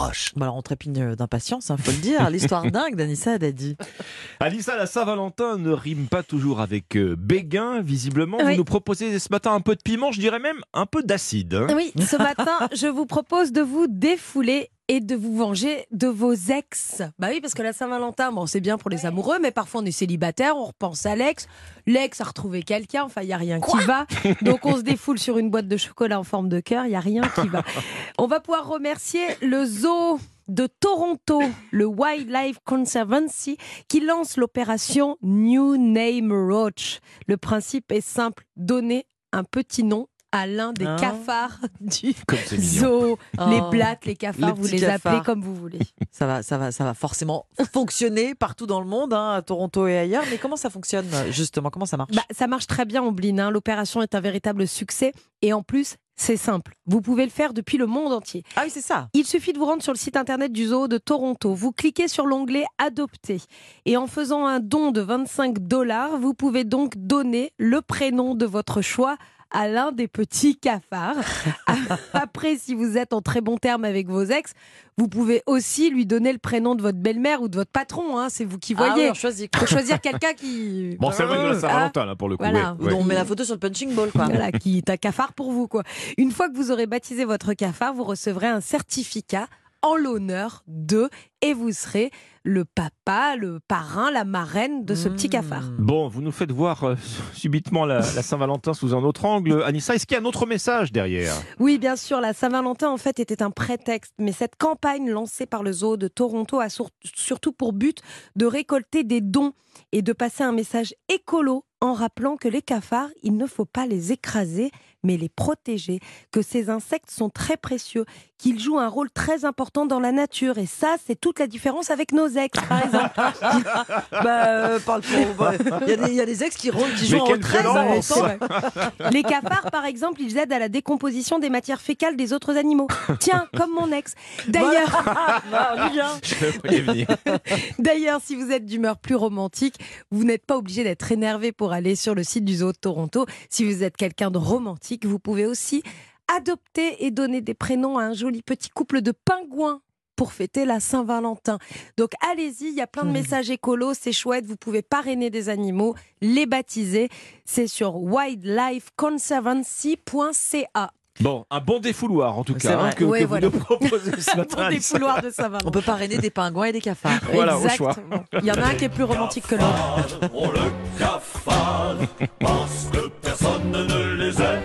roches. Bah alors on trépigne d'impatience, hein, faut le dire. L'histoire dingue d'Anissa Haddadi. Alissa, la Saint-Valentin ne rime pas toujours avec euh, béguin, visiblement. Oui. Vous nous proposez ce matin un peu de piment, je dirais même un peu d'acide. hein. Oui, ce matin, je vous propose de vous défouler et de vous venger de vos ex. Bah oui, parce que la Saint-Valentin, bon, c'est bien pour les amoureux, mais parfois on est célibataire, on repense à l'ex. L'ex a retrouvé quelqu'un, enfin, il n'y a rien qui va. Donc on se défoule sur une boîte de chocolat en forme de cœur, il n'y a rien qui va. On va pouvoir remercier le zoo de Toronto, le Wildlife Conservancy, qui lance l'opération New Name Roach. Le principe est simple, donner un petit nom à l'un des Ah. cafards du zoo. Les Oh, blattes, les cafards, les vous les appelez comme vous voulez. Ça va, ça va, ça va forcément fonctionner partout dans le monde, hein, à Toronto et ailleurs. Mais comment ça fonctionne justement? Comment ça marche? Bah, ça marche très bien, Ombline. hein. L'opération est un véritable succès. Et en plus, c'est simple. Vous pouvez le faire depuis le monde entier. Ah oui, c'est ça. Il suffit de vous rendre sur le site internet du zoo de Toronto. Vous cliquez sur l'onglet Adopter. Et en faisant un don de 25 dollars, vous pouvez donc donner le prénom de votre choix à l'un des petits cafards. Après, si vous êtes en très bon terme avec vos ex, vous pouvez aussi lui donner le prénom de votre belle-mère ou de votre patron. hein. C'est vous qui Ah oui, voyez. choisit. faut choisir quelqu'un qui. Bon, c'est vrai de la Ah, Saint-Valentin, là, pour le coup. voilà. ouais. On met la photo sur le punching ball, quoi. voilà, qui est un cafard pour vous, quoi. Une fois que vous aurez baptisé votre cafard, vous recevrez un certificat en l'honneur de, et vous serez le papa, le parrain, la marraine de ce petit cafard. Bon, vous nous faites voir euh, subitement la, la Saint-Valentin sous un autre angle. Anissa, est-ce qu'il y a un autre message derrière? Oui, bien sûr, la Saint-Valentin, en fait, était un prétexte. Mais cette campagne lancée par le zoo de Toronto a sur- surtout pour but de récolter des dons et de passer un message écolo en rappelant que les cafards, il ne faut pas les écraser, mais les protéger, que ces insectes sont très précieux, qu'ils jouent un rôle très important dans la nature. Et ça, c'est toute la différence avec nos ex, par exemple. bah, euh, parle bah, Il y, a des- il y a des ex qui, roulent- qui jouent en très violence important. Les cafards, par exemple, ils aident à la décomposition des matières fécales des autres animaux. Tiens, comme mon ex. D'ailleurs, Bah, voyais venir. D'ailleurs, si vous êtes d'humeur plus romantique, vous n'êtes pas obligé d'être énervé pour aller sur le site du Zoo de Toronto. Si vous êtes quelqu'un de romantique, vous pouvez aussi adopter et donner des prénoms à un joli petit couple de pingouins pour fêter la Saint-Valentin. Donc allez-y, il y a plein de messages écolos, c'est chouette, vous pouvez parrainer des animaux, les baptiser. C'est sur wildlifeconservancy.ca. Bon, un bon défouloir en tout cas vrai. hein, que, Ouais, que voilà. vous nous proposez ce matin. Des Anissa. couloirs de On Saint-Valentin. peut parrainer des pingouins et des cafards. Voilà, au choix. Exactement. Il y en a un qui est plus romantique que l'autre. Le cafard, parce que personne ne.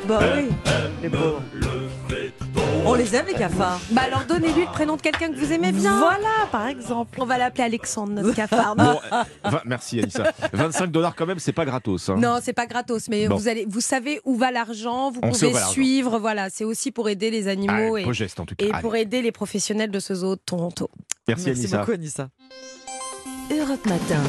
Bah oui, les pauvres. On les aime, les cafards. Bah alors donnez-lui le prénom de quelqu'un que vous aimez bien. Voilà, par exemple. On va l'appeler Alexandre, notre cafard. Bon, euh, vingt- merci Anissa. 25 dollars quand même, c'est pas gratos. hein. Non, c'est pas gratos, mais Bon. vous allez, vous savez où va l'argent, vous On sait où pouvez va l'argent. suivre, voilà, c'est aussi pour aider les Ah, animaux beau et, geste en tout cas. et Allez. pour aider les professionnels de ce zoo de Toronto. Merci, Merci Anissa. beaucoup, Anissa. Europe Matin.